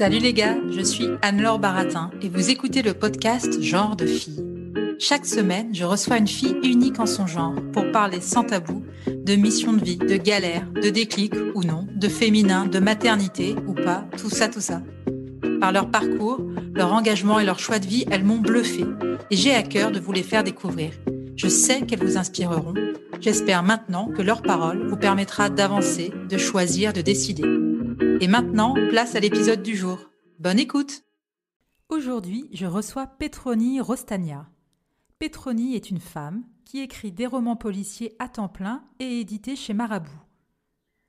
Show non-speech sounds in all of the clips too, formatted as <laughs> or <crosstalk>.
Salut les gars, je suis Anne-Laure Baratin et vous écoutez le podcast Genre de fille. Chaque semaine, je reçois une fille unique en son genre pour parler sans tabou de mission de vie, de galère, de déclic ou non, de féminin, de maternité ou pas, tout ça, tout ça. Par leur parcours, leur engagement et leur choix de vie, elles m'ont bluffé et j'ai à cœur de vous les faire découvrir. Je sais qu'elles vous inspireront. J'espère maintenant que leur parole vous permettra d'avancer, de choisir, de décider. Et maintenant, place à l'épisode du jour. Bonne écoute Aujourd'hui, je reçois Petroni Rostania. Petroni est une femme qui écrit des romans policiers à temps plein et édités chez Marabout.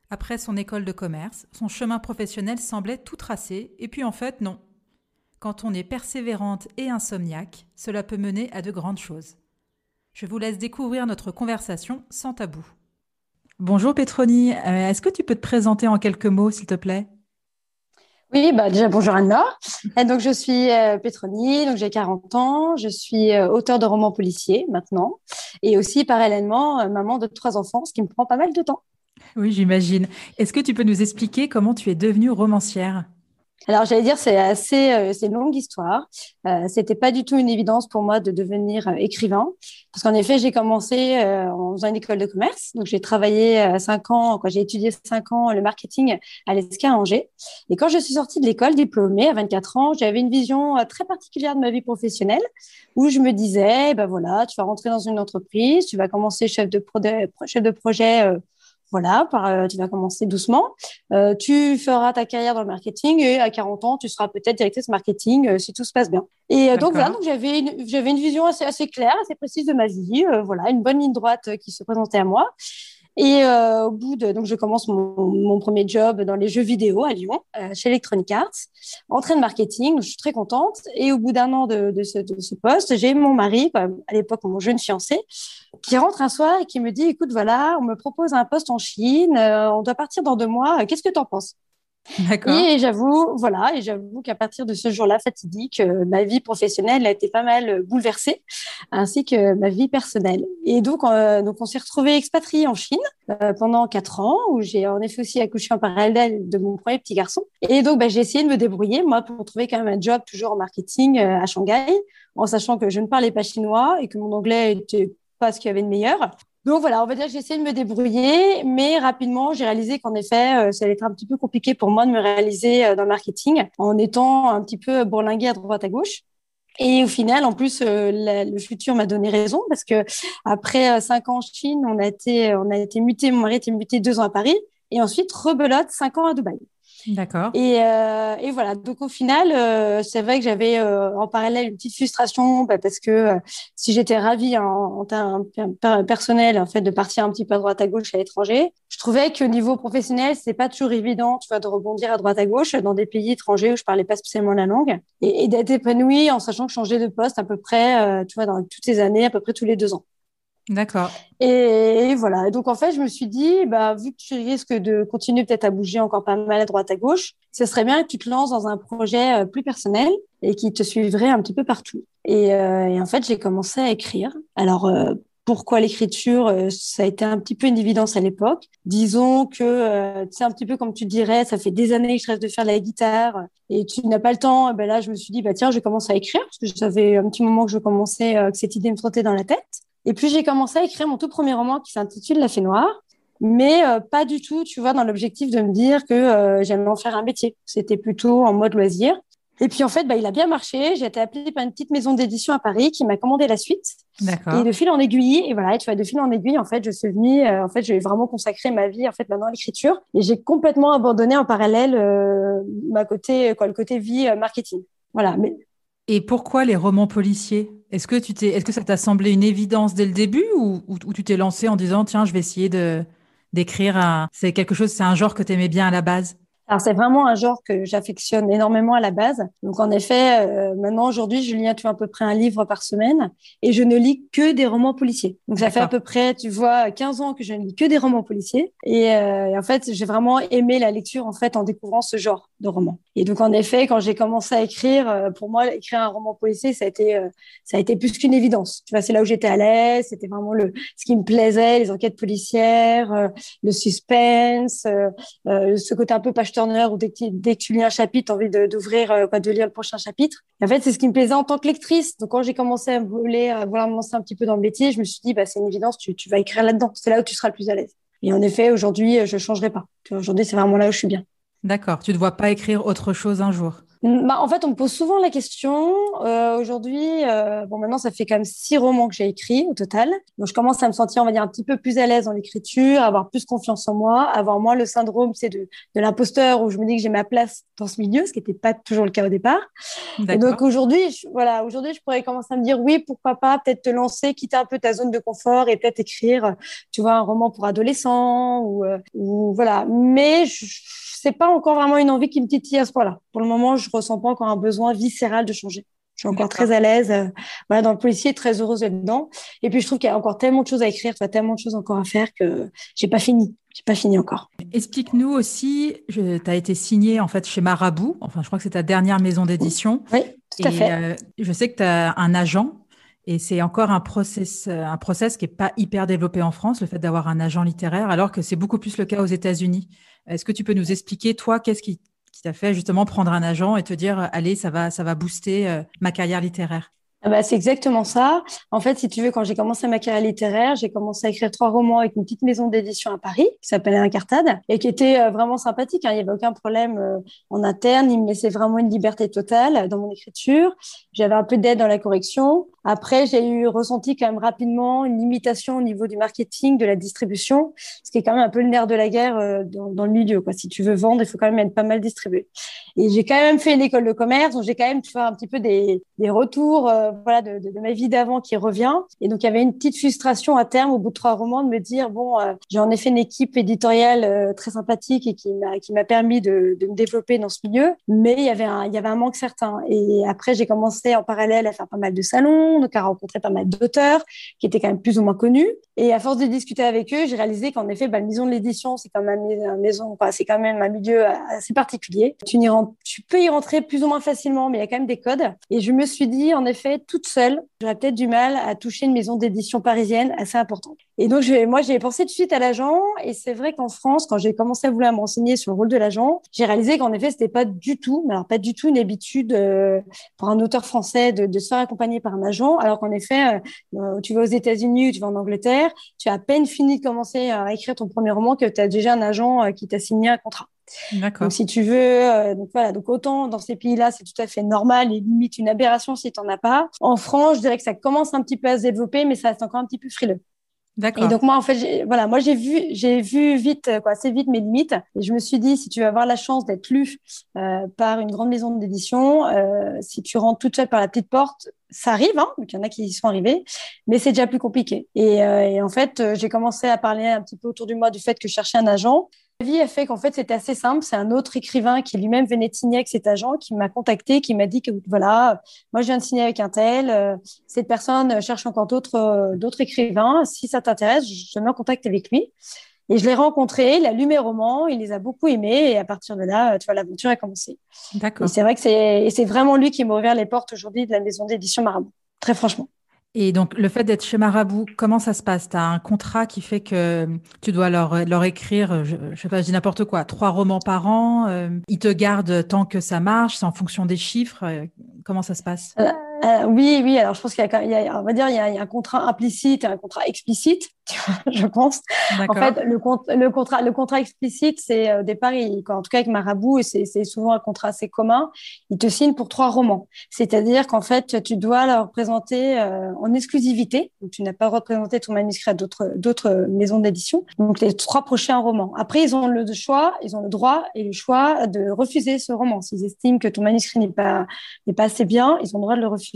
Après son école de commerce, son chemin professionnel semblait tout tracé, et puis en fait non. Quand on est persévérante et insomniaque, cela peut mener à de grandes choses. Je vous laisse découvrir notre conversation sans tabou. Bonjour Petroni, euh, est-ce que tu peux te présenter en quelques mots, s'il te plaît? Oui, bah déjà bonjour Anna. donc je suis euh, Petroni, donc j'ai 40 ans, je suis euh, auteur de romans policiers maintenant et aussi parallèlement maman de trois enfants, ce qui me prend pas mal de temps. Oui, j'imagine. Est-ce que tu peux nous expliquer comment tu es devenue romancière? Alors j'allais dire c'est assez euh, c'est une longue histoire. Euh, c'était pas du tout une évidence pour moi de devenir euh, écrivain. Parce qu'en effet j'ai commencé euh, en faisant une école de commerce. Donc j'ai travaillé cinq ans quand j'ai étudié cinq ans le marketing à l'ESCA à Angers. Et quand je suis sortie de l'école diplômée à 24 ans j'avais une vision très particulière de ma vie professionnelle où je me disais ben voilà tu vas rentrer dans une entreprise tu vas commencer chef de, pro chef de projet voilà, par, euh, tu vas commencer doucement. Euh, tu feras ta carrière dans le marketing et à 40 ans, tu seras peut-être directrice marketing euh, si tout se passe bien. Et donc voilà, donc j'avais une, j'avais une vision assez, assez claire, assez précise de ma vie. voilà, une bonne ligne droite qui se présentait à moi. Et euh, au bout de, donc je commence mon, mon, premier job dans les jeux vidéo à Lyon, euh, chez Electronic Arts, en train de marketing. Je suis très contente. Et au bout d'un an de, ce, de ce poste, j'ai mon mari, à l'époque mon jeune fiancé, qui rentre un soir et qui me dit, écoute, voilà, on me propose un poste en Chine, euh, on doit partir dans deux mois. Qu'est-ce que tu en penses? Et j'avoue, voilà, et j'avoue qu'à partir de ce jour-là fatidique, euh, ma vie professionnelle a été pas mal euh, bouleversée, ainsi que ma vie personnelle. Et donc, euh, donc on s'est retrouvés expatriés en Chine pendant quatre ans, où j'ai en effet aussi accouché en parallèle de mon premier petit garçon. Et donc, bah, j'ai essayé de me débrouiller, moi, pour trouver quand même un job toujours en marketing à Shanghai, en sachant que je ne parlais pas chinois et que mon anglais était pas ce qu'il y avait de meilleur. Donc voilà, on va dire que j'ai essayé de me débrouiller, mais rapidement, j'ai réalisé qu'en effet, euh, ça allait être un petit peu compliqué pour moi de me réaliser euh, dans le marketing en étant un petit peu bourlingué à droite à gauche. Et au final, en plus, euh, le futur m'a donné raison parce que après cinq ans en Chine, on a été, on a été muté, mon mari a été muté deux ans à Paris et ensuite rebelote cinq ans à Dubaï. D'accord. Et, euh, et, voilà. Donc au final, euh, c'est vrai que j'avais euh, en parallèle une petite frustration bah, parce que si j'étais ravie en, en, en, personnel en fait de partir un petit peu à droite à gauche à l'étranger, je trouvais qu'au niveau professionnel, c'est pas toujours évident, de rebondir à droite à gauche dans des pays étrangers où je parlais pas spécialement la langue et, et d'être épanouie en sachant que changer de poste à peu près, tu vois, dans toutes ces années, à peu près tous les deux ans. D'accord. Et, voilà. Donc, en fait, je me suis dit, bah, vu que tu risques de continuer peut-être à bouger encore pas mal à droite, à gauche, ce serait bien que tu te lances dans un projet euh, plus personnel et qui te suivrait un petit peu partout. Et, euh, en fait, j'ai commencé à écrire. Alors, euh, pourquoi l'écriture Ça a été un petit peu une évidence à l'époque. Disons que, c'est un petit peu comme tu dirais, ça fait des années que je rêve de faire la guitare et tu n'as pas le temps. Ben là, je me suis dit, bah tiens, je commence à écrire parce que ça fait un petit moment que je commençais, que cette idée me trottait dans la tête. Et puis j'ai commencé à écrire mon tout premier roman qui s'intitule La Fée Noire, mais euh, pas du tout, tu vois, dans l'objectif de me dire que euh, j'allais en faire un métier. C'était plutôt en mode loisir. Et puis en fait, bah, il a bien marché. J'ai été appelée par une petite maison d'édition à Paris qui m'a commandé la suite. D'accord. Et de fil en aiguille, et voilà, tu vois, de fil en aiguille, en fait, je suis venue, euh, en fait, j'ai vraiment consacré ma vie en fait maintenant à l'écriture, et j'ai complètement abandonné en parallèle euh, ma côté, quoi, le côté vie marketing. Voilà, mais Et pourquoi les romans policiers? Est-ce que, tu t'es, est-ce que ça t'a semblé une évidence dès le début ou, ou, tu t'es lancé en disant, tiens, je vais essayer de, d'écrire un... C'est quelque chose, c'est un genre que tu aimais bien à la base? Alors c'est vraiment un genre que j'affectionne énormément à la base. Donc en effet, euh, maintenant aujourd'hui, je lis à peu près un livre par semaine et je ne lis que des romans policiers. Donc ça fait à peu près, tu vois, 15 ans que je ne lis que des romans policiers. Et, euh, en fait, j'ai vraiment aimé la lecture en fait en découvrant ce genre de romans. Et donc en effet, quand j'ai commencé à écrire, euh, pour moi, écrire un roman policier, ça a été ça a été plus qu'une évidence. Tu vois, c'est là où j'étais à l'aise, c'était vraiment le ce qui me plaisait, les enquêtes policières, le suspense, ce côté un peu page ou dès que, tu lis un chapitre, tu as envie d'ouvrir, euh, de lire le prochain chapitre. en fait, c'est ce qui me plaisait en tant que lectrice. Donc, quand j'ai commencé à, voler, à vouloir me lancer un petit peu dans le métier, je me suis dit, bah, c'est une évidence, tu, tu vas écrire là-dedans. C'est là où tu seras le plus à l'aise. Et en effet, aujourd'hui, je ne changerai pas. Aujourd'hui, c'est vraiment là où je suis bien. D'accord. Tu ne te vois pas écrire autre chose un jour bah, en fait, on me pose souvent la question. Euh, Aujourd'hui, euh, bon, maintenant, ça fait quand même six romans que j'ai écrits au total. Donc, je commence à me sentir, on va dire, un petit peu plus à l'aise dans l'écriture, avoir plus confiance en moi, avoir moins le syndrome, c'est de, de l'imposteur où je me dis que j'ai ma place dans ce milieu, ce qui n'était pas toujours le cas au départ. Et donc, aujourd'hui, voilà, aujourd'hui, je pourrais commencer à me dire, oui, pourquoi pas, peut-être te lancer, quitter un peu ta zone de confort et peut-être écrire, tu vois, un roman pour adolescents ou, euh, ou voilà. Mais je, c'est pas encore vraiment une envie qui me titille à ce point-là. Pour le moment, je ressens pas encore un besoin viscéral de changer. Je suis encore très à l'aise, euh, voilà, dans le policier, très heureuse là-dedans. Et puis je trouve qu'il y a encore tellement de choses à écrire, tu tellement de choses encore à faire que j'ai pas fini. J'ai pas fini encore. Explique-nous aussi, tu as été signé en fait chez Marabout. Enfin, je crois que c'est ta dernière maison d'édition. Oui, tout à fait. Euh, je sais que tu as un agent et c'est encore un process, un process qui est pas hyper développé en France, le fait d'avoir un agent littéraire, alors que c'est beaucoup plus le cas aux États-Unis. Est-ce que tu peux nous expliquer, toi, qu'est-ce qui, t'a fait justement prendre un agent et te dire, allez, ça va, ça va booster euh, ma carrière littéraire? Ah bah, c'est exactement ça. En fait, si tu veux, quand j'ai commencé ma carrière littéraire, j'ai commencé à écrire trois romans avec une petite maison d'édition à Paris qui s'appelait Incartade et qui était euh, vraiment sympathique. Hein. Il n'y avait aucun problème euh, en interne. Il me laissait vraiment une liberté totale dans mon écriture. J'avais un peu d'aide dans la correction. Après, j'ai eu ressenti quand même rapidement une limitation au niveau du marketing, de la distribution, ce qui est quand même un peu le nerf de la guerre euh, dans, le milieu. Quoi. Si tu veux vendre, il faut quand même être pas mal distribué. Et j'ai quand même fait une école de commerce, donc j'ai quand même tu vois, un petit peu des, des retours euh, voilà, de, de, de, ma vie d'avant qui revient. Et donc, il y avait une petite frustration à terme, au bout de trois romans, de me dire, bon, euh, j'ai en effet une équipe éditoriale très sympathique et qui m'a, qui m'a permis de, de me développer dans ce milieu, mais il y avait un, il y avait un manque certain. Et après, j'ai commencé en parallèle à faire pas mal de salons, donc à rencontrer pas mal d'auteurs qui étaient quand même plus ou moins connus. Et à force de discuter avec eux, j'ai réalisé qu'en effet, bah, la maison de l'édition, c'est quand même une maison, c'est quand même un milieu assez particulier. Tu, peux y rentrer plus ou moins facilement, mais il y a quand même des codes. Et je me suis dit, en effet, toute seule, j'aurais peut-être du mal à toucher une maison d'édition parisienne assez importante. Et donc, moi, j'ai pensé tout de suite à l'agent. Et c'est vrai qu'en France, quand j'ai commencé à vouloir me renseigner sur le rôle de l'agent, j'ai réalisé qu'en effet, c'était pas du tout, mais alors pas du tout une habitude euh, pour un auteur français de, de se faire accompagner par un agent. Alors qu'en effet, euh, euh, tu vas aux États-Unis ou tu vas en Angleterre, tu as à peine fini de commencer à écrire ton premier roman que tu as déjà un agent qui t'a signé un contrat. D'accord. Donc, si tu veux, donc voilà, donc autant dans ces pays-là, c'est tout à fait normal et limite une aberration si tu n'en as pas. En France, je dirais que ça commence un petit peu à se développer, mais ça reste encore un petit peu frileux. D'accord. Et donc moi en fait, voilà, moi j'ai vu, j'ai vu vite, quoi, assez vite mes limites. Et je me suis dit, si tu vas avoir la chance d'être lu euh, par une grande maison d'édition, euh, si tu rentres toute seule par la petite porte, ça arrive, hein, il y en a qui y sont arrivés, mais c'est déjà plus compliqué. Et, euh, et en fait, euh, j'ai commencé à parler un petit peu autour du moi du fait que je cherchais un agent. La vie a fait qu'en fait, c'était assez simple. C'est un autre écrivain qui lui-même venait de signer avec cet agent qui m'a contacté, qui m'a dit que voilà, moi je viens de signer avec un tel, euh, cette personne cherche encore d'autres euh, d'autres écrivains. Si ça t'intéresse, je me mets en contact avec lui. Et je l'ai rencontré, il a lu mes romans, il les a beaucoup aimés, et à partir de là, tu vois, l'aventure a commencé. D'accord. Et c'est vrai que c'est, c'est vraiment lui qui m'a ouvert les portes aujourd'hui de la maison d'édition Marabout, très franchement. Et donc, le fait d'être chez Marabout, comment ça se passe? Tu as un contrat qui fait que tu dois leur, leur écrire, je, je sais pas, je dis n'importe quoi, trois romans par an. Euh, ils te gardent tant que ça marche, c'est en fonction des chiffres. Euh, comment ça se passe? Euh, euh, oui, oui. Alors, je pense qu'il y, y, a, on va dire, il y a, il y a un contrat implicite et un contrat explicite, <laughs> je pense. En fait, le, le, contrat, le contrat explicite, c'est au départ, il, en tout cas avec Marabout, c'est souvent un contrat assez commun, il te signe pour trois romans. C'est-à-dire qu'en fait, tu dois leur présenter euh, en exclusivité. Donc, tu n'as pas le droit de présenter ton manuscrit à d'autres d'autres maisons d'édition. Donc, les trois prochains romans. Après, ils ont le choix, ils ont le droit et le choix de refuser ce roman. S'ils estiment que ton manuscrit n'est pas n'est pas assez bien, ils ont le droit de le refuser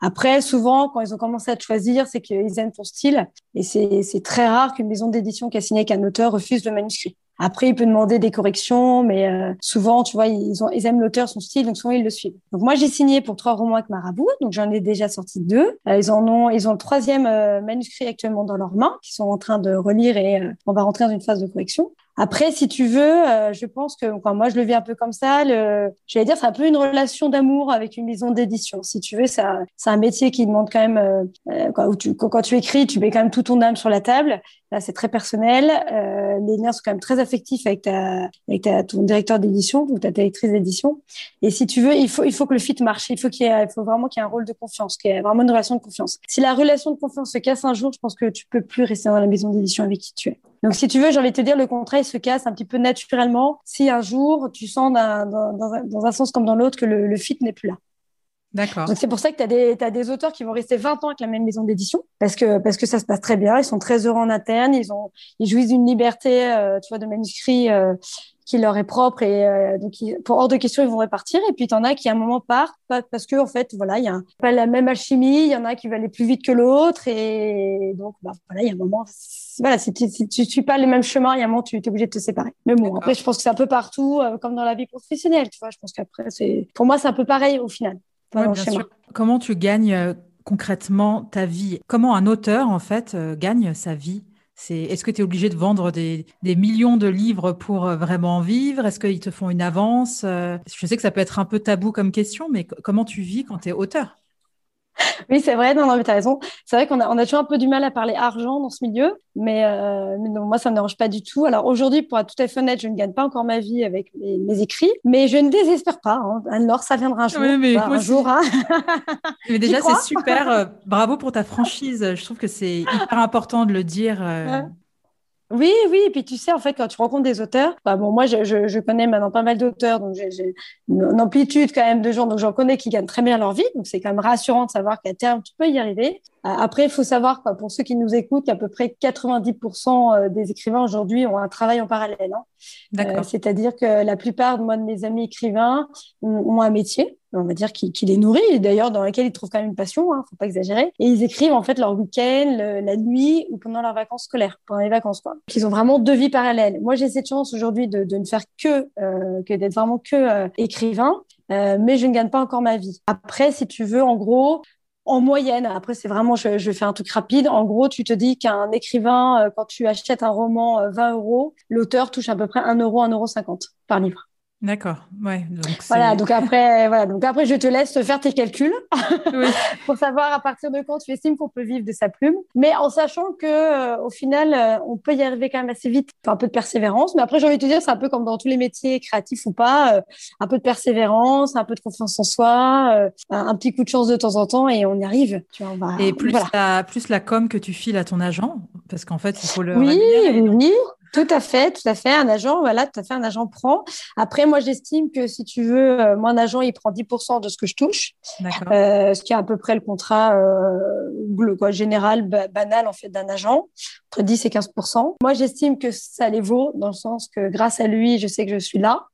après, souvent, quand ils ont commencé à te choisir, c'est qu'ils aiment ton style. Et c'est très rare qu'une maison d'édition qui a signé avec un auteur refuse le manuscrit. Après, il peut demander des corrections, mais euh, souvent, tu vois, ils, ont, ils aiment l'auteur, son style, donc souvent ils le suivent. Donc moi, j'ai signé pour trois romans avec Marabout, donc j'en ai déjà sorti deux. Euh, ils en ont, ils ont le troisième euh, manuscrit actuellement dans leurs mains, qu'ils sont en train de relire et on va rentrer dans une phase de correction. Après, si tu veux, euh, je pense que moi je le vis un peu comme ça, j'allais dire c'est un peu une relation d'amour avec une maison d'édition. Si tu veux, c'est un métier qui demande quand même euh, euh, quand, tu, quand, tu écris, tu mets quand même tout ton âme sur la table. Là, c'est très personnel. Les liens sont quand même très affectifs avec ta, ton directeur d'édition ou ta directrice d'édition. Et si tu veux, il faut, il faut que le fit marche. Il faut qu'il faut vraiment qu'il y ait un rôle de confiance, qu'il y ait vraiment une relation de confiance. Si la relation de confiance se casse un jour, je pense que tu peux plus rester dans la maison d'édition avec qui tu es. Donc, si tu veux, j'ai envie de te dire, le contrat, il se casse un petit peu naturellement si un jour tu sens dans, un, sens comme dans l'autre que le fit n'est plus là. D'accord. Donc, c'est pour ça que tu as des, as des auteurs qui vont rester 20 ans avec la même maison d'édition parce que, parce que ça se passe très bien. Ils sont très heureux en interne. Ils ont, ils jouissent d'une liberté, euh, tu vois, de manuscrits euh, qui leur est propre. Et euh, donc pour hors de question ils vont répartir. Et puis tu en as qui à un moment partent parce que en fait voilà il y a pas la même alchimie. Il y en a qui veulent aller plus vite que l'autre. Et donc bah, voilà il y a un moment voilà si tu, si tu suis pas les mêmes chemins il y a un moment tu es obligé de te séparer. Mais bon après je pense que c'est un peu partout euh, comme dans la vie professionnelle tu vois. Je pense qu'après c'est pour moi c'est un peu pareil au final bien sûr. comment tu gagnes euh, concrètement ta vie? Comment un auteur en fait gagne sa vie? Est-ce que tu es obligé de vendre des, millions de livres pour euh, vraiment vivre? Est-ce qu'ils te font une avance euh, Je sais que ça peut être un peu tabou comme question, mais comment tu vis quand tu es auteur? <laughs> oui, c'est vrai, non, non, mais tu as raison. C'est vrai qu'on a, on a toujours un peu du mal à parler argent dans ce milieu, mais, euh, moi, ça ne me dérange pas du tout. Alors aujourd'hui, pour être tout à fait honnête, je ne gagne pas encore ma vie avec mes, écrits, mais je ne désespère pas. Hein. Alors, ça viendra un jour. Oui, mais un jour hein. <laughs> mais déjà, c'est super. Euh, bravo pour ta <laughs> franchise. Je trouve que c'est hyper important de le dire. Euh, oui, oui, et puis tu sais, en fait, quand tu rencontres des auteurs, bah bon, moi, je, je, je connais maintenant pas mal d'auteurs, donc j'ai une amplitude quand même de gens, donc j'en connais qui gagnent très bien leur vie, donc c'est quand même rassurant de savoir qu'à terme, tu peux y arriver. Euh, après, il faut savoir, quoi, pour ceux qui nous écoutent, qu'à peu près 90% euh, des écrivains aujourd'hui ont un travail en parallèle. Hein. Euh, C'est-à-dire que la plupart de moi de mes amis écrivains ont, un métier, on va dire qui, qui les nourrit, et d'ailleurs dans lequel ils trouvent quand même une passion, hein, faut pas exagérer. Et ils écrivent en fait leur week-end, la nuit ou pendant leurs vacances scolaires, pendant les vacances quoi. Ils ont vraiment deux vies parallèles. Moi, j'ai cette chance aujourd'hui de, de, ne faire que euh, que d'être vraiment que euh, écrivain. Euh, mais je ne gagne pas encore ma vie. Après, si tu veux, en gros, en moyenne, après c'est vraiment, je, je, fais un truc rapide. En gros, tu te dis qu'un écrivain, euh, quand tu achètes un roman 20 euh, euros, l'auteur touche à peu près 1 euro, 1 euro 50 par livre. D'accord, ouais. Donc voilà, donc après, voilà, donc après, je te laisse faire tes calculs <laughs> pour savoir à partir de quand tu estimes qu'on peut vivre de sa plume, mais en sachant que euh, au final, euh, on peut y arriver quand même assez vite, enfin, un peu de persévérance. Mais après, j'ai envie de te dire, c'est un peu comme dans tous les métiers créatifs ou pas, euh, un peu de persévérance, un peu de confiance en soi, un, petit coup de chance de temps en temps, et on y arrive. Tu vois, on va, et plus la plus la com que tu files à ton agent, parce qu'en fait, il faut le. Oui, oui. Tout à fait, tout à fait. Un agent, voilà, tout à fait, un agent prend. Après, moi, j'estime que si tu veux, euh, moi, un agent, il prend 10% de ce que je touche, euh, ce qui est à peu près le contrat euh, quoi, général, banal, en fait, d'un agent, entre 10 et 15%. Moi, j'estime que ça les vaut, dans le sens que grâce à lui, je sais que je suis là,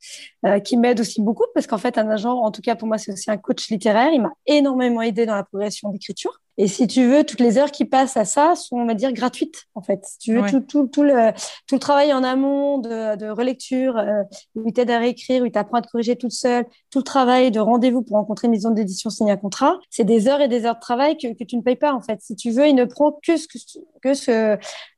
euh, qui m'aide aussi beaucoup, parce qu'en fait, un agent, en tout cas, pour moi, c'est aussi un coach littéraire. Il m'a énormément aidé dans la progression d'écriture. Et si tu veux, toutes les heures qui passent à ça sont, on va dire, gratuites, en fait. Si tu veux, tout, tout, tout, le, tout le travail en amont de, de relecture, euh, où il t'aide à réécrire, où il t'apprend à te corriger toute seule, tout le travail de rendez-vous pour rencontrer une maison d'édition signer un contrat, c'est des heures et des heures de travail que, que tu ne payes pas, en fait. Si tu veux, il ne prend que ce que, ce,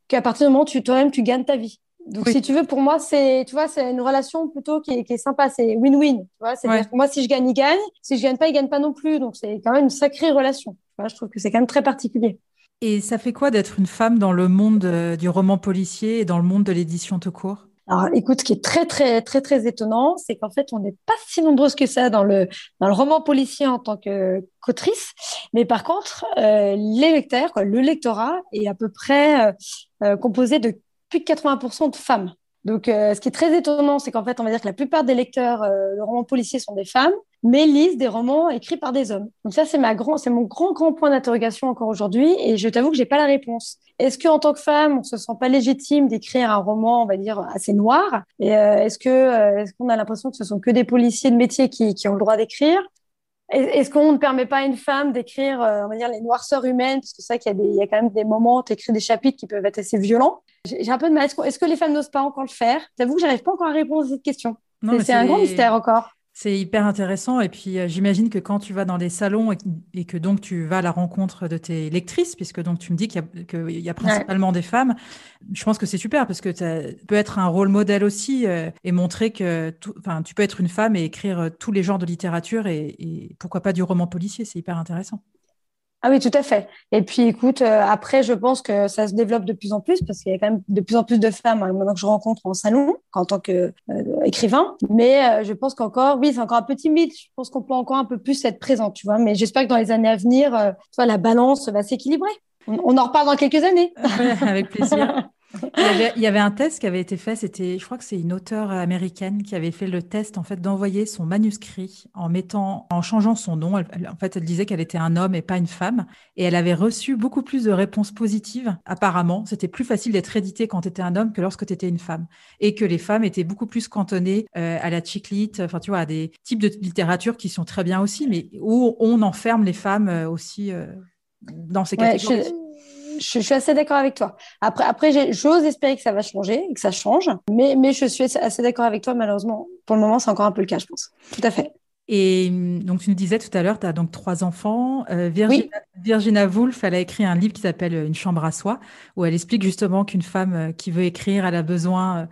qu'à partir du moment où tu, toi-même, tu gagnes ta vie. Donc, si tu veux, pour moi, c'est, tu vois, c'est une relation plutôt qui est, qui est sympa. C'est win-win. Tu vois, c'est moi, si je gagne, il gagne. Si je gagne pas, il gagne pas non plus. Donc, c'est quand même une sacrée relation je trouve que c'est quand même très particulier. Et ça fait quoi d'être une femme dans le monde euh, du roman policier et dans le monde de l'édition tout court? Alors, écoute, ce qui est très, très, très, très étonnant, c'est qu'en fait, on n'est pas si nombreuses que ça dans le, dans le roman policier en tant que qu'autrice. Mais par contre, euh, les lecteurs, le lectorat est à peu près euh, euh, composé de plus de 80% de femmes. Donc, euh, ce qui est très étonnant, c'est qu'en fait, on va dire que la plupart des lecteurs euh, de romans policiers sont des femmes, mais lisent des romans écrits par des hommes. Donc ça, c'est mon grand, grand point d'interrogation encore aujourd'hui, et je t'avoue que j'ai pas la réponse. Est-ce qu'en tant que femme, on se sent pas légitime d'écrire un roman, on va dire, assez noir? Et euh, est-ce que, qu'on a l'impression que ce sont que des policiers de métier qui, ont le droit d'écrire? Est-ce qu'on ne permet pas à une femme d'écrire, on va dire, les noirceurs humaines? Parce que ça qu'il y a, des, il y a quand même des moments tu écris des chapitres qui peuvent être assez violents. J'ai un peu de mal. Est-ce que, les femmes n'osent pas encore le faire? J'avoue que j'arrive pas encore à répondre à cette question. C'est un grand mystère encore. C'est hyper intéressant. Et puis, euh, j'imagine que quand tu vas dans des salons et, que donc tu vas à la rencontre de tes lectrices, puisque donc tu me dis qu'il y, a principalement des femmes, je pense que c'est super parce que ça peut être un rôle modèle aussi euh, et montrer que tu peux être une femme et écrire tous les genres de littérature et pourquoi pas du roman policier. C'est hyper intéressant. Ah oui, tout à fait. Et puis, écoute, euh, après, je pense que ça se développe de plus en plus parce qu'il y a quand même de plus en plus de femmes hein, maintenant que je rencontre en salon en tant qu'écrivain. Euh, Mais euh, je pense qu'encore, oui, c'est encore un petit mythe. Je pense qu'on peut encore un peu plus être présent, tu vois. Mais j'espère que dans les années à venir, tu vois, la balance va s'équilibrer. On, on, en reparle dans quelques années. <laughs> avec plaisir. <laughs> Il y, avait, un test qui avait été fait, c'était, je crois que c'est une auteure américaine qui avait fait le test en fait d'envoyer son manuscrit en mettant, en changeant son nom. en fait, elle disait qu'elle était un homme et pas une femme, et elle avait reçu beaucoup plus de réponses positives. Apparemment, c'était plus facile d'être édité quand tu étais un homme que lorsque tu étais une femme, et que les femmes étaient beaucoup plus cantonnées euh, à la chiclite, enfin tu vois, à des types de littérature qui sont très bien aussi, mais où on enferme les femmes euh, aussi euh, dans ces catégories je, suis assez d'accord avec toi. Après, après j'ose espérer que ça va changer et que ça change, mais, mais je suis assez d'accord avec toi. Malheureusement, pour le moment, c'est encore un peu le cas, je pense. Tout à fait. Et donc, tu nous disais tout à l'heure, tu as donc trois enfants. Euh, Virginia, Woolf, elle a écrit un livre qui s'appelle Une chambre à soi, où elle explique justement qu'une femme euh, qui veut écrire, elle a besoin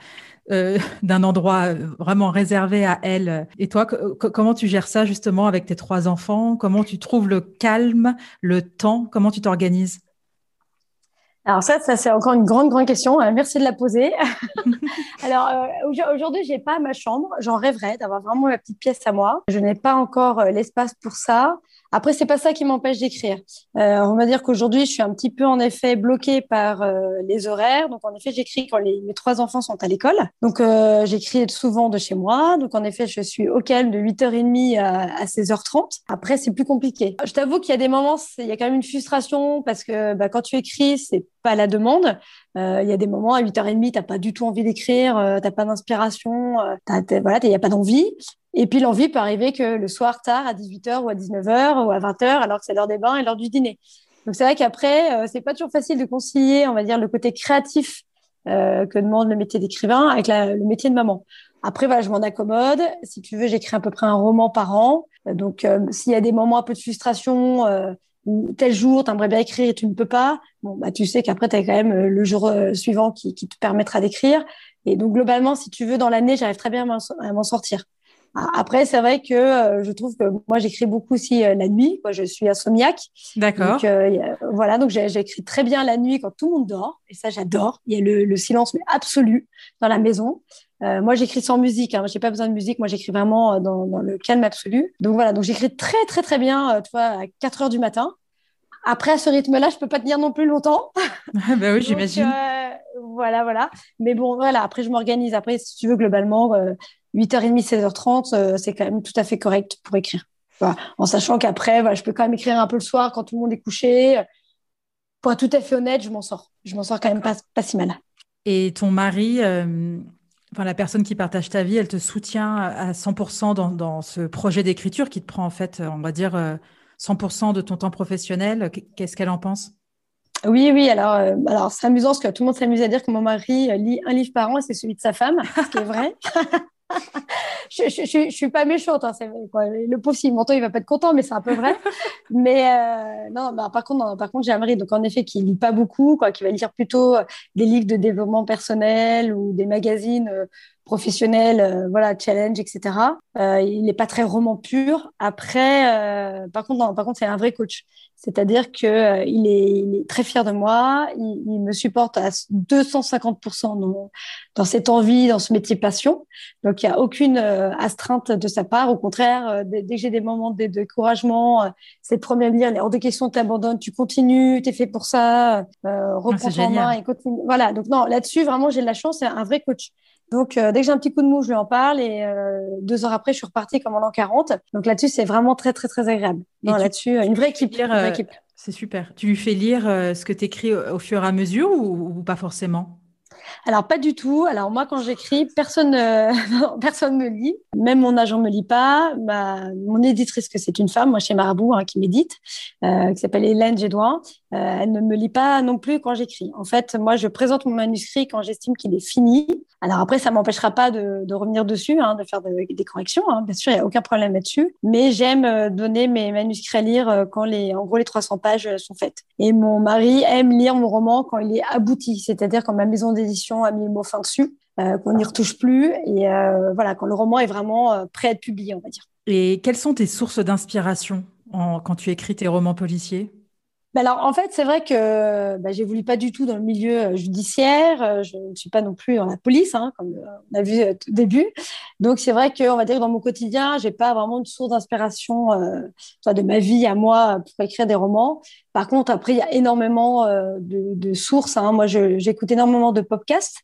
euh, d'un endroit vraiment réservé à elle. Et toi, comment tu gères ça justement avec tes trois enfants? Comment tu trouves le calme, le temps? Comment tu t'organises? Alors ça, ça c'est encore une grande, grande question. Euh, merci de la poser. <laughs> Alors euh, aujourd'hui, j'ai pas ma chambre. J'en rêverais d'avoir vraiment ma petite pièce à moi. Je n'ai pas encore euh, l'espace pour ça. Après, c'est pas ça qui m'empêche d'écrire. Euh, on va dire qu'aujourd'hui, je suis un petit peu en effet bloquée par euh, les horaires. Donc, en effet, j'écris quand les, mes trois enfants sont à l'école. Donc, euh, j'écris souvent de chez moi. Donc, en effet, je suis au calme de 8h30 à, à 16h30. Après, c'est plus compliqué. Je t'avoue qu'il y a des moments, il y a quand même une frustration parce que bah, quand tu écris, c'est pas la demande. Euh, il y a des moments à 8h30, t'as pas du tout envie d'écrire, euh, t'as pas d'inspiration, euh, voilà, il y a pas d'envie. Et puis l'envie peut arriver que le soir tard, à 18h ou à 19h ou à 20h, alors que c'est l'heure des bains et l'heure du dîner. Donc c'est vrai qu'après, c'est pas toujours facile de concilier, on va dire, le côté créatif que demande le métier d'écrivain avec le métier de maman. Après, voilà, je m'en accommode. Si tu veux, j'écris à peu près un roman par an. Donc, s'il y a des moments un peu de frustration, tel jour, tu aimerais bien écrire et tu ne peux pas, bon, bah, tu sais qu'après, tu as quand même euh, le jour euh, suivant qui, qui, te permettra d'écrire. Et donc, globalement, si tu veux, dans l'année, j'arrive très bien à m'en sortir. Après, c'est vrai que euh, je trouve que moi, j'écris beaucoup aussi la nuit. Je suis insomniaque. D'accord. Donc, voilà, donc j'écris très bien la nuit quand tout le monde dort. Et ça, j'adore. Il y a le, le, silence mais absolu dans la maison. Euh, moi, j'écris sans musique. Hein. J'ai pas besoin de musique. Moi, j'écris vraiment euh, dans, dans, le calme absolu. Donc voilà. Donc j'écris très très très bien. Euh, tu vois, à 4 heures du matin. Après, à ce rythme-là, je peux pas tenir non plus longtemps. <laughs> bah oui, j'imagine. Euh, voilà, voilà. Mais bon, voilà. Après, je m'organise. Après, si tu veux, globalement, 8h30, 16h30, c'est quand même tout à fait correct pour écrire. Voilà. En sachant qu'après, voilà, je peux quand même écrire un peu le soir quand tout le monde est couché. Pour être tout à fait honnête, je m'en sors. Je m'en sors quand même pas, pas si mal. Et ton mari, enfin, la personne qui partage ta vie, elle te soutient à 100% dans, dans ce projet d'écriture qui te prend, en fait, on va dire, 100% euh, de ton temps professionnel. Qu'est-ce qu'elle en pense? Oui, oui. Alors, euh, alors c'est amusant parce que tout le monde s'amuse à dire que mon mari lit un livre par an et c'est celui de sa femme, ce qui est vrai. <laughs> je, je, suis pas méchante, hein, quoi. Le pauvre, s'il m'entend, il va pas être content, mais c'est un peu vrai. <laughs> mais euh, non, bah, par contre, par contre, j'ai un mari, donc en effet, qui lit pas beaucoup, quoi, qui va lire plutôt euh, des livres de développement personnel ou des magazines, euh, professionnel, voilà, challenge, etc. il n'est pas très roman pur. Après, par contre, par contre, c'est un vrai coach. C'est-à-dire que euh, il, est, très fier de moi, il, me supporte à 250% dans, dans, cette envie, dans ce métier passion. Donc il n'y a aucune euh, astreinte de sa part. Au contraire, euh, dès, que j'ai des moments de, découragement, c'est le premier à me dire hors de question, t'abandonnes, tu continues, t'es fait pour ça, ah, reprends ton main et continue. Voilà. Donc non, là-dessus vraiment j'ai de la chance, c'est un vrai coach. Donc, euh, dès que j'ai un petit coup de mou, je lui en parle et euh, deux heures après, je suis repartie comme en l'an 40. Donc là-dessus, c'est vraiment très, très, très agréable. là-dessus, une vraie équipe. Euh, c'est super. Tu lui fais lire ce que tu écris au, fur et à mesure ou pas forcément? Alors pas du tout. Alors moi quand j'écris, personne euh, <laughs> personne me lit. Même mon agent me lit pas. Ma, mon éditrice que c'est une femme, moi chez Marabout hein, qui médite, euh, qui s'appelle Hélène Gédouin, euh, elle ne me lit pas non plus quand j'écris. En fait, moi je présente mon manuscrit quand j'estime qu'il est fini. Alors après ça m'empêchera pas de, de, revenir dessus, hein, de faire des corrections. Hein. Bien sûr, il y a aucun problème là-dessus. Mais j'aime donner mes manuscrits à lire quand les en gros les 300 pages sont faites. Et mon mari aime lire mon roman quand il est abouti, c'est-à-dire quand ma maison d'édition a mis le mot fin dessus, euh, qu'on n'y retouche plus. Et euh, voilà, quand le roman est vraiment euh, prêt à être publié, on va dire. Et quelles sont tes sources d'inspiration quand tu écris tes romans policiers? Bah alors, en fait, c'est vrai que bah, j'évolue pas du tout dans le milieu judiciaire. Je ne suis pas non plus dans la police, hein, comme on a vu au début. Donc, c'est vrai que, on va dire, dans mon quotidien, j'ai pas vraiment de source d'inspiration euh, de ma vie à moi pour écrire des romans. Par contre, après, il y a énormément de, de, sources. Hein. Moi, j'écoute énormément de podcasts.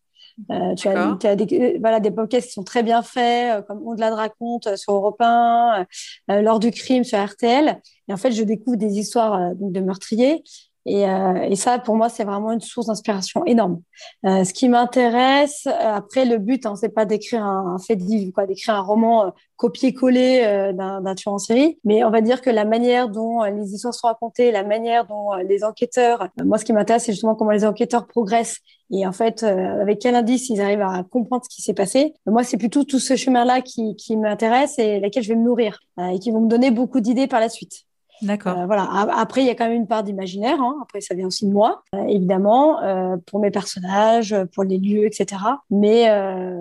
Euh, tu as, tu as des, voilà, des podcasts qui sont très bien faits, euh, comme On-delà de raconte euh, sur Europe 1, euh, Lors du crime sur RTL. Et en fait, je découvre des histoires de meurtriers. Et, et, ça, pour moi, c'est vraiment une source d'inspiration énorme. Euh, ce qui m'intéresse, après, le but, hein, c'est pas d'écrire un, un, fait divers, quoi, d'écrire un roman copier-coller euh, d'un tueur en série, mais on va dire que la manière dont les histoires sont racontées, la manière dont les enquêteurs, moi, ce qui m'intéresse, c'est justement comment les enquêteurs progressent et en fait, euh, avec quel indice ils arrivent à comprendre ce qui s'est passé. Moi, c'est plutôt tout ce chemin-là qui, qui m'intéresse et laquelle je vais me nourrir euh, et qui vont me donner beaucoup d'idées par la suite. D'accord. Euh, voilà. Après, il y a quand même une part d'imaginaire. Hein. Après, ça vient aussi de moi, euh, évidemment, euh, pour mes personnages, pour les lieux, etc. Mais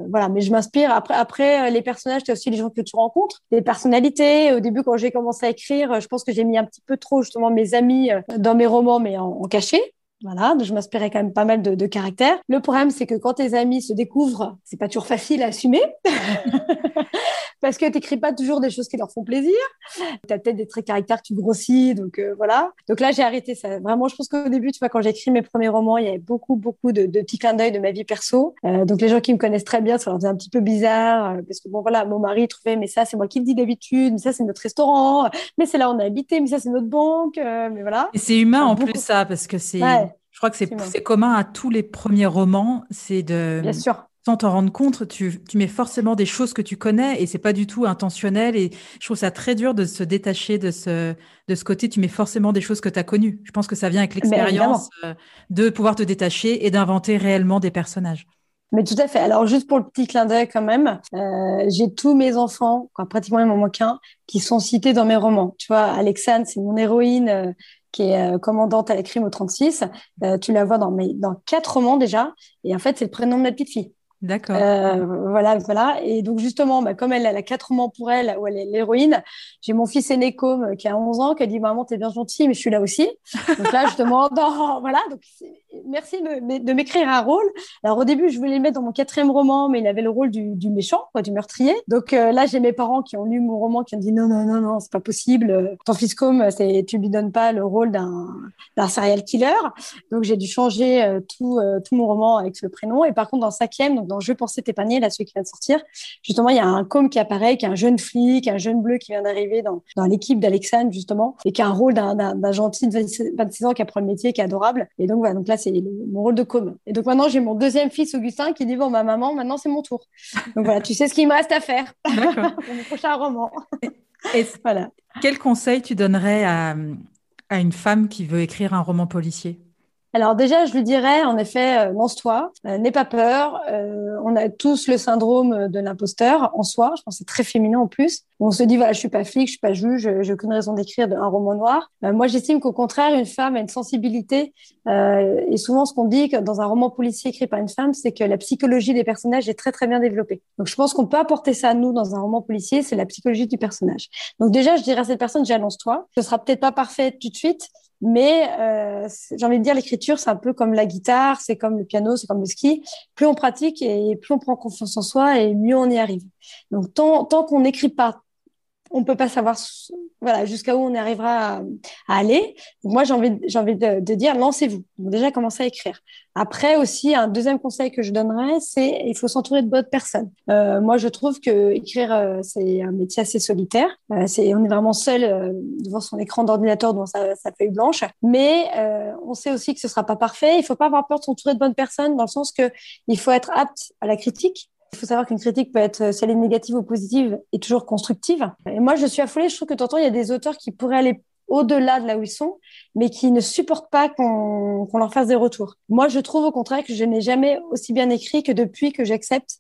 voilà. Mais je m'inspire. Après, après les personnages, c'est aussi les gens que tu rencontres, les personnalités. Au début, quand j'ai commencé à écrire, je pense que j'ai mis un petit peu trop justement mes amis dans mes romans, mais en, en cachet. Voilà, je m'inspirais quand même pas mal de, de caractères. Le problème, c'est que quand tes amis se découvrent, c'est pas toujours facile à assumer. <laughs> parce que tu n'écris pas toujours des choses qui leur font plaisir. Tu as peut-être des traits caractères tu grossis, donc euh, voilà. Donc là, j'ai arrêté ça. Vraiment, je pense qu'au début, tu vois, quand j'ai écrit mes premiers romans, il y avait beaucoup, beaucoup de, de petits clins d'œil de ma vie perso. Euh, donc les gens qui me connaissent très bien, ça leur faisait un petit peu bizarre, euh, parce que bon, voilà, mon mari trouvait, mais ça, c'est moi qui le dis d'habitude, mais ça, c'est notre restaurant, mais c'est là où on a habité, mais ça, c'est notre banque, mais voilà. Et c'est humain en plus, ça, parce que c'est. Je crois que c'est commun à tous les premiers romans, c'est de. Bien sûr sans t'en rendre compte, tu, mets forcément des choses que tu connais et c'est pas du tout intentionnel. Et je trouve ça très dur de se détacher de ce, de ce côté. Tu mets forcément des choses que tu as connues. Je pense que ça vient avec l'expérience euh, de pouvoir te détacher et d'inventer réellement des personnages. Mais tout à fait. Alors, juste pour le petit clin d'œil quand même, euh, j'ai tous mes enfants, quoi, pratiquement il m'en manque un, qui sont cités dans mes romans. Tu vois, Alexandre, c'est mon héroïne euh, qui est commandante à la crime au 36. tu la vois dans, mes, dans quatre romans déjà. Et en fait, c'est le prénom de ma petite fille. D'accord. Euh, voilà, voilà. Et donc justement, bah, comme elle, elle a quatre romans pour elle, où elle est l'héroïne, j'ai mon fils aîné Com qui a 11 ans, qui a dit maman t'es bien gentille, mais je suis là aussi. Donc là, je <laughs> demande, voilà. Donc merci de, m'écrire un rôle. Alors au début, je voulais le mettre dans mon quatrième roman, mais il avait le rôle du, méchant, du meurtrier. Donc euh, là, j'ai mes parents qui ont lu mon roman, qui ont dit non, non, non, non, c'est pas possible. Ton fils Com, c'est tu lui donnes pas le rôle d'un serial killer. Donc j'ai dû changer euh, tout mon roman avec le prénom. Et par contre, dans le cinquième, dans Je pensais t'épargner, là, celui qui vient de sortir, justement, il y a un com qui apparaît, qui est un jeune flic, un jeune bleu qui vient d'arriver dans, dans l'équipe d'Alexandre, justement, et qui a un rôle d'un gentil de 26 ans qui apprend le métier, qui est adorable. Et donc, voilà, donc là, c'est mon rôle de com. Et donc maintenant, j'ai mon deuxième fils, Augustin, qui dit, bon, ma maman, maintenant, c'est mon tour. Donc voilà, tu sais ce qu'il me reste à faire pour <laughs> mon prochain roman. et voilà. Quel conseil tu donnerais à, à une femme qui veut écrire un roman policier? Alors déjà, je lui dirais, en effet, lance-toi, n'aie pas peur. on a tous le syndrome de l'imposteur en soi. Je pense que c'est très féminin en plus. On se dit, voilà, je suis pas flic, je suis pas juge, j'ai aucune raison d'écrire un roman noir. moi, j'estime qu'au contraire, une femme a une sensibilité. et souvent, ce qu'on dit dans un roman policier écrit par une femme, c'est que la psychologie des personnages est très très bien développée. Donc, je pense qu'on peut apporter ça à nous dans un roman policier, c'est la psychologie du personnage. Donc déjà, je dirais à cette personne, j'annonce-toi. Ce sera peut-être pas parfait tout de suite, mais euh, j'ai envie de dire, l'écriture, c'est un peu comme la guitare, c'est comme le piano, c'est comme le ski. Plus on pratique et plus on prend confiance en soi et mieux on y arrive. Donc tant, tant qu'on n'écrit pas on peut pas savoir voilà jusqu'à où on arrivera à, aller. moi, j'ai envie, j'ai envie de, dire, lancez-vous. déjà, commencez à écrire. Après aussi, un deuxième conseil que je donnerais, c'est il faut s'entourer de bonnes personnes. Euh, moi, je trouve que écrire, euh, c'est un métier assez solitaire. Euh, c'est, on est vraiment seul devant son écran d'ordinateur, devant sa, sa feuille blanche. Mais on sait aussi que ce sera pas parfait. Il faut pas avoir peur de s'entourer de bonnes personnes, dans le sens que il faut être apte à la critique il faut savoir qu'une critique peut être, si elle est négative ou positive, et toujours constructive. Et moi, je suis affolée. Je trouve que temps il y a des auteurs qui pourraient aller au-delà de là où ils sont, mais qui ne supportent pas qu'on leur fasse des retours. Moi, je trouve au contraire que je n'ai jamais aussi bien écrit que depuis que j'accepte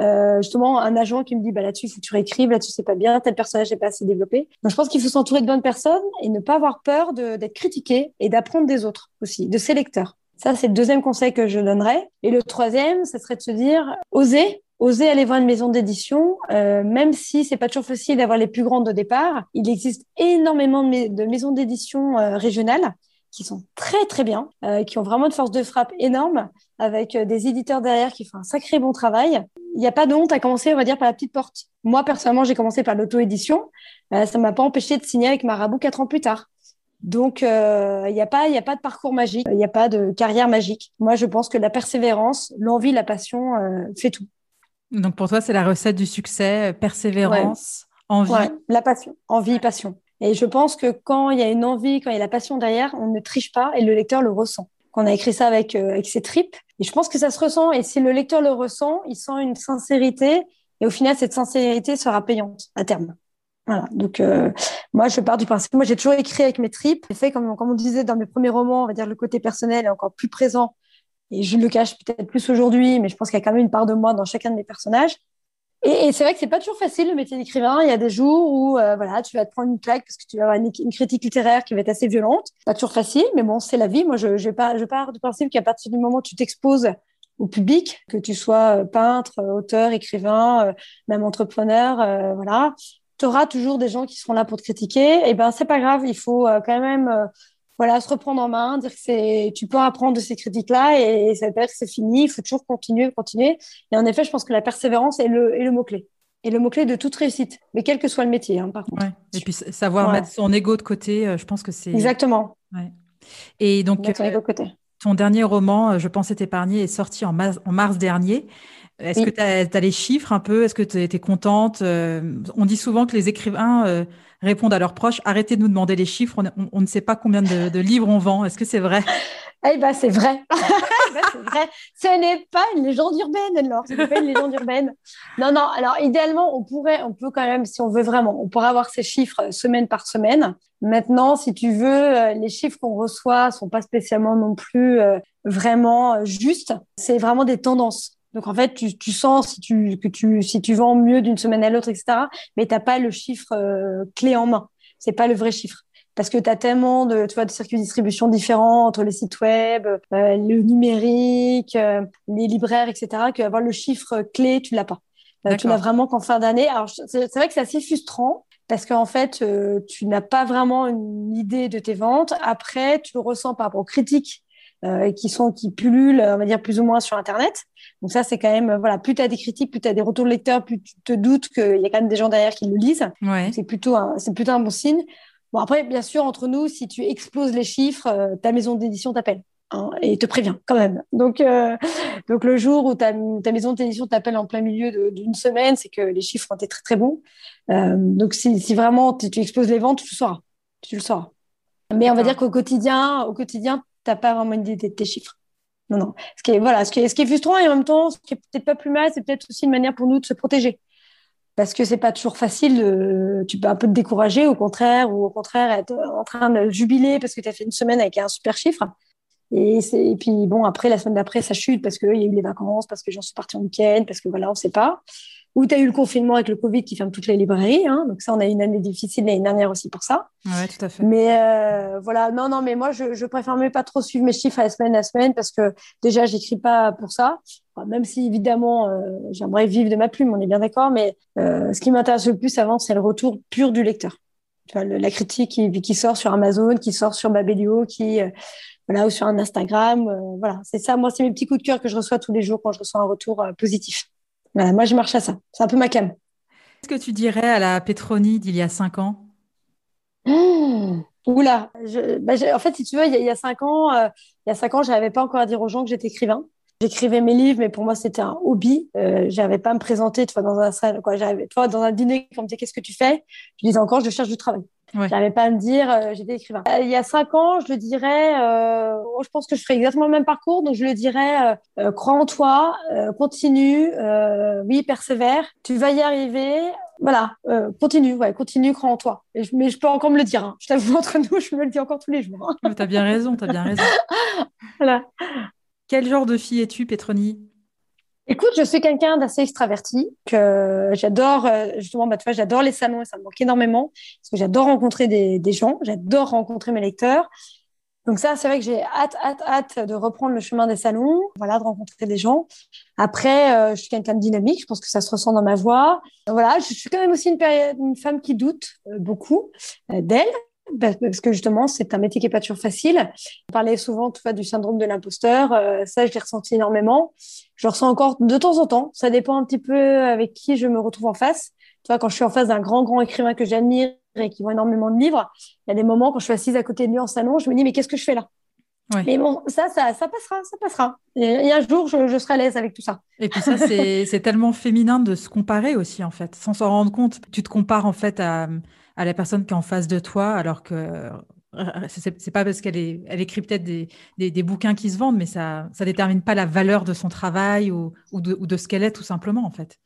euh, justement un agent qui me dit bah là-dessus, il faut que tu réécrives, là-dessus, c'est pas bien, tel personnage n'est pas assez développé. Donc, je pense qu'il faut s'entourer de bonnes personnes et ne pas avoir peur d'être critiqué et d'apprendre des autres aussi, de ses lecteurs. Ça, c'est le deuxième conseil que je donnerais. Et le troisième, ce serait de se dire, oser oser aller voir une maison d'édition, euh, même si c'est pas toujours facile d'avoir les plus grandes au départ. Il existe énormément de, maisons d'édition euh, régionales qui sont très très bien, euh, qui ont vraiment une force de frappe énorme, avec des éditeurs derrière qui font un sacré bon travail. Il n'y a pas de honte à commencer, on va dire, par la petite porte. Moi, personnellement, j'ai commencé par l'auto-édition. ça m'a pas empêché de signer avec Marabout quatre ans plus tard. Donc, il n'y a pas, il a pas de parcours magique, il n'y a pas de carrière magique. Moi, je pense que la persévérance, l'envie, la passion fait tout. Donc pour toi, c'est la recette du succès, euh, persévérance, envie? la passion, envie, passion. Et je pense que quand il y a une envie, quand il y a la passion derrière, on ne triche pas et le lecteur le ressent. Qu'on a écrit ça avec, euh, avec ses tripes. Et je pense que ça se ressent. Et si le lecteur le ressent, il sent une sincérité. Et au final, cette sincérité sera payante à terme. Voilà. Donc, euh, moi, je pars du principe. Moi, j'ai toujours écrit avec mes tripes. J'ai fait, comme, comme on disait dans mes premiers romans, on va dire le côté personnel est encore plus présent et je le cache peut-être plus aujourd'hui, mais je pense qu'il y a quand même une part de moi dans chacun de mes personnages. Et, c'est vrai que c'est pas toujours facile le métier d'écrivain. Il y a des jours où euh, voilà, tu vas te prendre une claque parce que tu vas avoir une, critique littéraire qui va être assez violente. Pas toujours facile, mais bon, c'est la vie. Moi, je, pars, je du principe qu'à partir du moment où tu t'exposes au public, que tu sois euh, peintre, euh, auteur, écrivain, même entrepreneur, voilà, tu auras toujours des gens qui seront là pour te critiquer. Et ben, c'est pas grave. Il faut quand même voilà, se reprendre en main, dire que c'est, tu peux apprendre de ces critiques-là et ça veut pas dire que c'est fini. Il faut toujours continuer, continuer. Et en effet, je pense que la persévérance est le, est le mot-clé. Et le mot-clé de toute réussite, mais quel que soit le métier, hein, par contre. Et puis savoir mettre son ego de côté, euh, je pense que c'est. Exactement. Et donc, euh, côté. ton dernier roman, euh, Je pensais t'épargner, est sorti en, en mars dernier. Est-ce que tu as, les chiffres un peu? Est-ce que tu es, contente? On dit souvent que les écrivains répondent à leurs proches arrêtez de nous demander les chiffres, on, ne sait pas combien de, livres on vend. Est-ce que c'est vrai? <laughs> Eh bien, c'est vrai. <laughs> c'est vrai. Ce n'est pas une légende urbaine, alors. Ce n'est pas une légende urbaine. Non, non. Alors, idéalement, on pourrait, on peut quand même, si on veut vraiment, on pourrait avoir ces chiffres semaine par semaine. Maintenant, si tu veux, euh, les chiffres qu'on reçoit sont pas spécialement non plus euh, vraiment euh, justes. C'est vraiment des tendances. Donc en fait, tu, tu sens si tu, que tu, si tu vends mieux d'une semaine à l'autre, etc. Mais t'as pas le chiffre euh, clé en main. C'est pas le vrai chiffre. Parce que tu as tellement de, tu vois, de circuits de distribution différents entre les sites web, euh, le numérique, euh, les libraires, etc. qu'avoir le chiffre clé, tu l'as pas. tu l'as vraiment qu'en fin d'année. Alors c'est vrai que c'est assez frustrant parce qu'en fait, tu n'as pas vraiment une idée de tes ventes. Après, tu le ressens par rapport aux critiques euh, qui sont qui pullulent, on va dire plus ou moins sur Internet. Donc ça, c'est quand même voilà, plus tu as des critiques, plus tu as des retours de lecteurs, plus tu te doutes qu'il y a quand même des gens derrière qui le lisent. C'est plutôt un, c'est plutôt un bon signe. Bon après, bien sûr, entre nous, si tu exploses les chiffres, euh, ta maison d'édition t'appelle. Hein, et te prévient quand même. Donc, euh, <laughs> donc le jour où ta, ta maison d'édition t'appelle en plein milieu d'une semaine, c'est que les chiffres ont été très très bons. Euh, donc si, si vraiment tu exploses les ventes, tu le sauras. Tu le sauras. Mais on va dire qu'au quotidien, au quotidien, t'as pas vraiment une idée de tes chiffres. Non, non. Ce qui est, voilà, ce qui qui est frustrant et en même temps, ce qui est peut-être pas plus mal, c'est peut-être aussi une manière pour nous de se protéger. Parce que c'est pas toujours facile, tu peux un peu te décourager, au contraire, ou au contraire être en train de jubiler parce que tu as fait une semaine avec un super chiffre. Et, et puis bon, après, la semaine d'après, ça chute parce qu'il y a eu les vacances, parce que j'en suis partie en week-end, parce que voilà, on ne sait pas. Ou tu as eu le confinement avec le Covid qui ferme toutes les librairies. Hein. Donc ça, on a eu une année difficile l'année dernière aussi pour ça. Ouais, tout à fait. Mais euh, voilà, non, non, mais moi, je, je préfère même pas trop suivre mes chiffres à la semaine à semaine parce que déjà, j'écris pas pour ça. Enfin, même si évidemment, euh, j'aimerais vivre de ma plume, on est bien d'accord. Mais euh, ce qui m'intéresse le plus avant, c'est le retour pur du lecteur. Tu vois, le, la critique qui, qui, sort sur Amazon, qui sort sur Babelio, qui euh, voilà, ou sur un Instagram. Euh, voilà, c'est ça. Moi, c'est mes petits coups de cœur que je reçois tous les jours quand je reçois un retour positif. Voilà, moi, je marche à ça. C'est un peu ma cam. Qu'est-ce que tu dirais à la Petroni d'il y a cinq ans? Mmh. Oula, je, bah, en fait, si tu veux, il y a, il y a cinq ans, euh, il y a cinq ans, j'avais pas encore à dire aux gens que j'étais écrivain. J'écrivais mes livres, mais pour moi, c'était un hobby. Euh, j'avais pas à me présenter, tu vois, dans un salle, quoi. J'avais, tu vois, dans un dîner, quand on me disait qu'est-ce que tu fais, je disais encore, je cherche du travail. Ouais. J'avais pas à me dire, euh, j'étais écrivain. Euh, il y a cinq ans, je le dirais, euh, je pense que je ferais exactement le même parcours, donc je le dirais, crois en toi, continue, oui, persévère, tu vas y arriver. Voilà, continue, ouais, continue, crois en toi. Et je, mais je peux encore me le dire. Hein. Je t'avoue, <laughs> entre nous, je me le dis encore tous les jours. Hein. T'as bien raison, t'as bien raison. <laughs> voilà. Quel genre de fille es-tu, Petroni? Écoute, je suis quelqu'un d'assez extraverti, que j'adore, justement, bah, tu vois, j'adore les salons et ça me manque énormément, parce que j'adore rencontrer des, gens, j'adore rencontrer mes lecteurs. Donc ça, c'est vrai que j'ai hâte, hâte, hâte de reprendre le chemin des salons, voilà, de rencontrer des gens. Après, euh, je suis quelqu'un de dynamique, je pense que ça se ressent dans ma voix. Voilà, je suis quand même aussi une, femme qui doute euh, beaucoup euh, d'elle, parce que justement, c'est un métier qui n'est pas toujours facile. On parlait souvent tu vois, du syndrome de l'imposteur. Euh, ça, je l'ai ressenti énormément. Je le ressens encore de temps en temps. Ça dépend un petit peu avec qui je me retrouve en face. Tu vois, quand je suis en face d'un grand, grand écrivain que j'admire et qui vend énormément de livres, il y a des moments quand je suis assise à côté de lui en salon, je me dis, mais qu'est-ce que je fais là? Ouais. Mais bon, ça, ça, ça passera, ça passera. Et, et un jour, je, je serai à l'aise avec tout ça. Et puis ça, c'est <laughs> tellement féminin de se comparer aussi, en fait, sans s'en rendre compte. Tu te compares, en fait, à, à la personne qui est en face de toi, alors que <laughs> c'est pas parce qu'elle elle écrit peut-être des, bouquins qui se vendent, mais ça, ça détermine pas la valeur de son travail ou, ou de, ou de ce qu'elle est, tout simplement, en fait.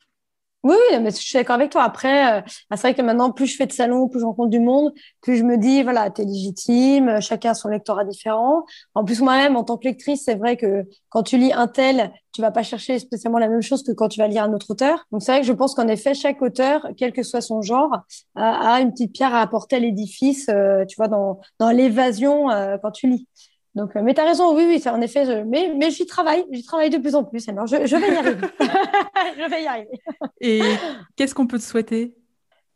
Oui, mais je suis d'accord avec toi. Après, euh, c'est vrai que maintenant, plus je fais de salons, plus je rencontre du monde, plus je me dis, voilà, t'es légitime, chacun a son lectorat différent. En plus, moi-même, en tant que lectrice, c'est vrai que quand tu lis un tel, tu vas pas chercher spécialement la même chose que quand tu vas lire un autre auteur. Donc, c'est vrai que je pense qu'en effet, chaque auteur, quel que soit son genre, a, a une petite pierre à apporter à l'édifice, euh, tu vois, dans, dans l'évasion euh, quand tu lis. Donc, mais tu as raison, oui, oui, en effet, je, mais, mais j'y travaille, j'y travaille de plus en plus. Alors, je, je vais y arriver. <laughs> <laughs> je vais y arriver. Et qu'est-ce qu'on peut te souhaiter?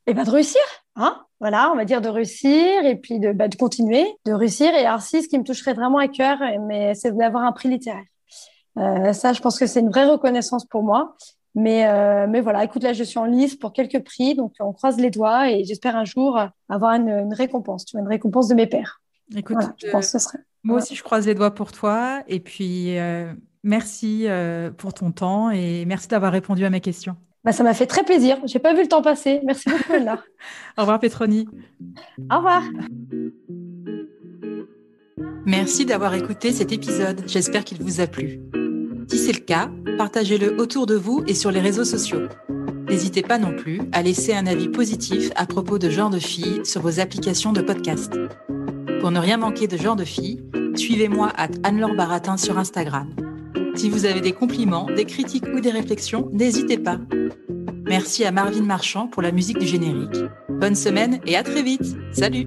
Eh bien, de réussir. Hein voilà, on va dire de réussir et puis de, bah, de continuer, de réussir. Et alors, si, ce qui me toucherait vraiment à cœur, mais c'est d'avoir un prix littéraire. Euh, ça, je pense que c'est une vraie reconnaissance pour moi. Mais, euh, mais voilà, écoute, là, je suis en lice pour quelques prix, donc on croise les doigts et j'espère un jour avoir une, une récompense, tu vois, une récompense de mes pairs. Écoute, voilà, je pense que ce serait. Moi aussi, je croise les doigts pour toi. Et puis, euh, merci euh, pour ton temps et merci d'avoir répondu à mes questions. Bah, ça m'a fait très plaisir. J'ai pas vu le temps passer. Merci beaucoup, Anna. <laughs> Au revoir, Petroni. Au revoir. Merci d'avoir écouté cet épisode. J'espère qu'il vous a plu. Si c'est le cas, partagez-le autour de vous et sur les réseaux sociaux. N'hésitez pas non plus à laisser un avis positif à propos de Genre de Filles sur vos applications de podcast. Pour ne rien manquer de Genre de Filles, suivez-moi à Anne-Laure Baratin sur Instagram. Si vous avez des compliments, des critiques ou des réflexions, n'hésitez pas. Merci à Marvin Marchand pour la musique du générique. Bonne semaine et à très vite. Salut